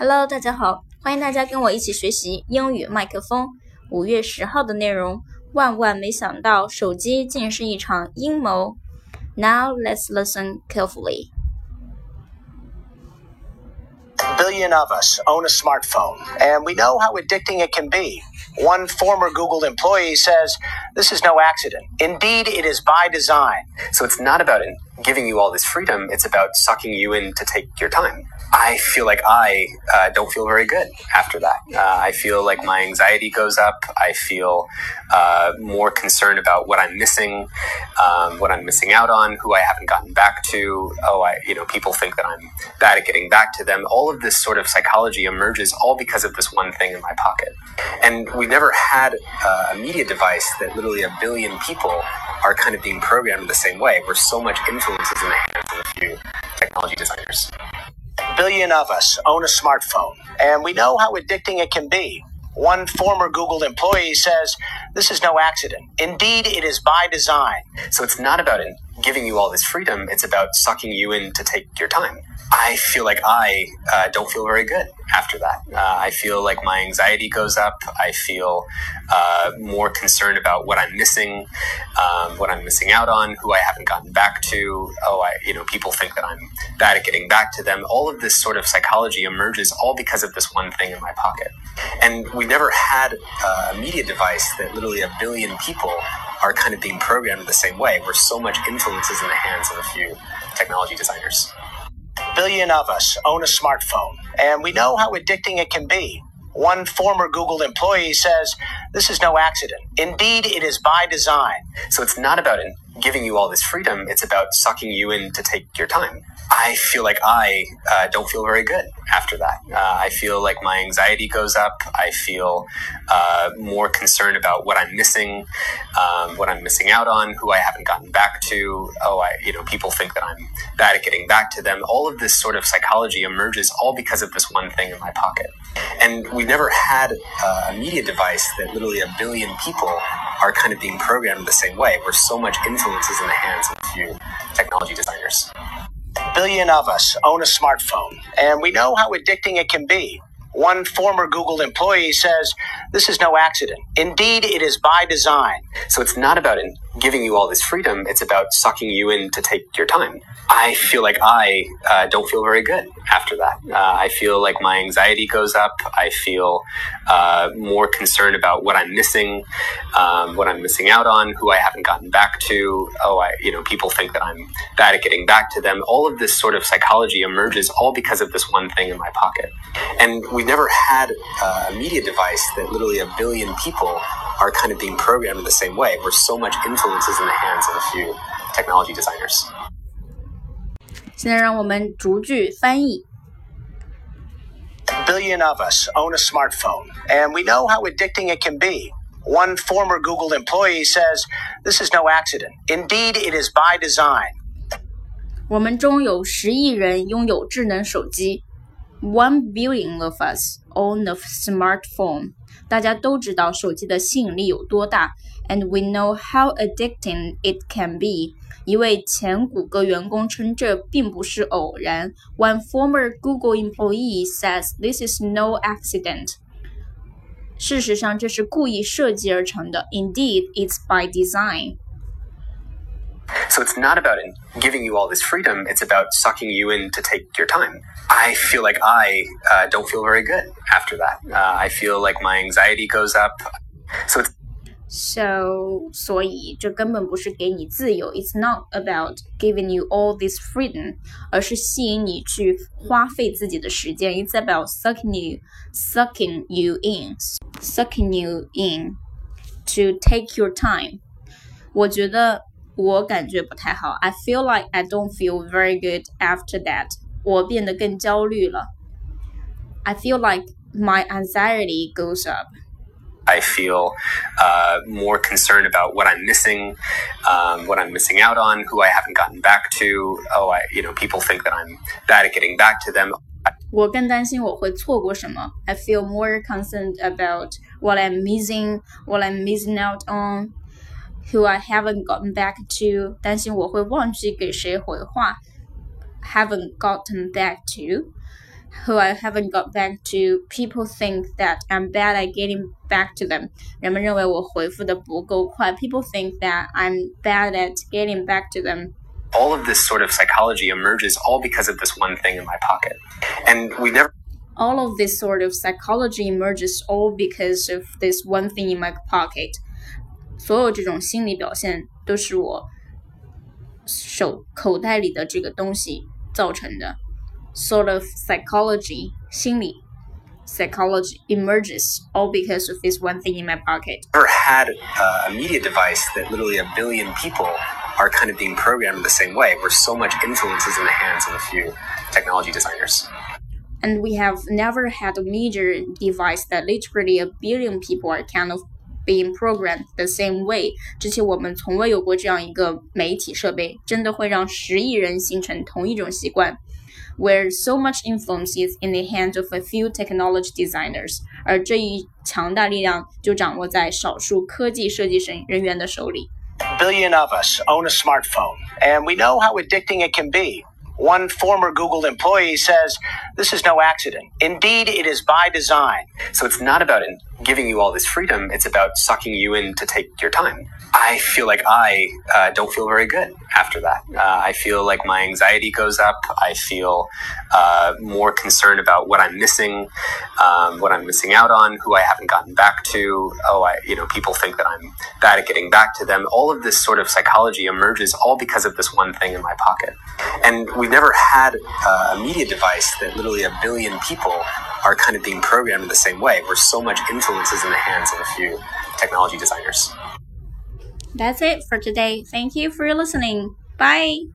Hello，大家好，欢迎大家跟我一起学习英语麦克风。五月十号的内容，万万没想到，手机竟是一场阴谋。Now let's listen carefully. billion of us own a smartphone, and we know how addicting it can be. One former Google employee says this is no accident. Indeed, it is by design. So it's not about giving you all this freedom, it's about sucking you in to take your time. I feel like I uh, don't feel very good after that. Uh, I feel like my anxiety goes up. I feel uh, more concerned about what I'm missing, um, what I'm missing out on, who I haven't gotten back to. Oh, I, you know, people think that I'm bad at getting back to them. All of this sort of psychology emerges all because of this one thing in my pocket. And we've never had uh, a media device that literally a billion people are kind of being programmed the same way, where so much in the hands of a few technology designers billion of us own a smartphone, and we know how addicting it can be. One former Google employee says this is no accident. Indeed, it is by design. So it's not about giving you all this freedom, it's about sucking you in to take your time. I feel like I uh, don't feel very good after that. Uh, I feel like my anxiety goes up. I feel uh, more concerned about what I'm missing, um, what I'm missing out on, who I haven't gotten back to. Oh, I, you know, people think that I'm bad at getting back to them. All of this sort of psychology emerges all because of this one thing in my pocket. And we never had uh, a media device that literally a billion people are kind of being programmed in the same way, where so much influence is in the hands of a few technology designers billion of us own a smartphone, and we know how addicting it can be. One former Google employee says this is no accident. Indeed, it is by design. So it's not about giving you all this freedom, it's about sucking you in to take your time. I feel like I uh, don't feel very good after that. Uh, I feel like my anxiety goes up. I feel uh, more concerned about what I'm missing, um, what I'm missing out on, who I haven't gotten back to. Oh, I, you know, people think that I'm bad at getting back to them. All of this sort of psychology emerges all because of this one thing in my pocket. And we've never had uh, a media device that literally a billion people are kind of being programmed the same way, where so much influence is in the hands of a few technology designers billion of us own a smartphone, and we know how addicting it can be. One former Google employee says this is no accident. Indeed, it is by design. So it's not about giving you all this freedom, it's about sucking you in to take your time. I feel like I uh, don't feel very good after that. Uh, I feel like my anxiety goes up. I feel uh, more concerned about what I'm missing, um, what I'm missing out on, who I haven't gotten back to. Oh, I, you know, people think that I'm bad at getting back to them. All of this sort of psychology emerges all because of this one thing in my pocket. And we've never had uh, a media device that literally a billion people are kind of being programmed in the same way, where so much influence is in the hands of a few technology designers. 现在让我们逐句翻译。Billion of us own a smartphone, and we know how addicting it can be. One former Google employee says this is no accident. Indeed, it is by design. 我们中有十亿人拥有智能手机。One billion of us own a smartphone. 大家都知道手机的吸引力有多大，and we know how addicting it can be. 一位前谷歌员工称这并不是偶然。One former Google employee says this is no accident. 事实上，这是故意设计而成的。Indeed, it's by design. So it's not about giving you all this freedom, it's about sucking you in to take your time. I feel like I uh, don't feel very good after that. Uh, I feel like my anxiety goes up. So it's so 所以这根本不是给你自由，It's not about giving you all this freedom，而是吸引你去花费自己的时间。It's about sucking you, sucking you in, sucking you in to take your time。我觉得 我感觉不太好。I feel like I don't feel very good after that。我变得更焦虑了。I feel like my anxiety goes up。I feel uh, more concerned about what I'm missing, um, what I'm missing out on, who I haven't gotten back to. Oh, I, you know, people think that I'm bad at getting back to them. 我更担心我会错过什么。I feel more concerned about what I'm missing, what I'm missing out on, who I haven't gotten back to. 担心我会忘记给谁回话。Haven't gotten back to. who I haven't got back to. People think that I'm bad at getting back to them. 人们认为我回复的不够快。People think that I'm bad at getting back to them. All of this sort of psychology emerges all because of this one thing in my pocket. And we never all of this sort of psychology emerges all because of this one thing in my pocket. 所有这种心理表现都是我手口袋里的这个东西造成的。sort of psychology, 心理 psychology emerges all because of this one thing in my pocket. Never had uh, a media device that literally a billion people are kind of being programmed the same way, where so much influence is in the hands of a few technology designers. And we have never had a media device that literally a billion people are kind of being programmed the same way。之前我们从未有过这样一个媒体设备，真的会让十亿人形成同一种习惯。where so much influence is in the hands of a few technology designers，而这一强大力量就掌握在少数科技设计人人员的手里。Billion of us own a smartphone, and we know how addicting it can be. One former Google employee says this is no accident. Indeed, it is by design. So it's not about giving you all this freedom, it's about sucking you in to take your time. I feel like I uh, don't feel very good after that. Uh, I feel like my anxiety goes up. I feel uh, more concerned about what I'm missing, um, what I'm missing out on, who I haven't gotten back to. Oh, I, you know, people think that I'm bad at getting back to them. All of this sort of psychology emerges all because of this one thing in my pocket. And we've never had uh, a media device that literally a billion people are kind of being programmed in the same way, where so much influence is in the hands of a few technology designers. That's it for today. Thank you for listening. Bye.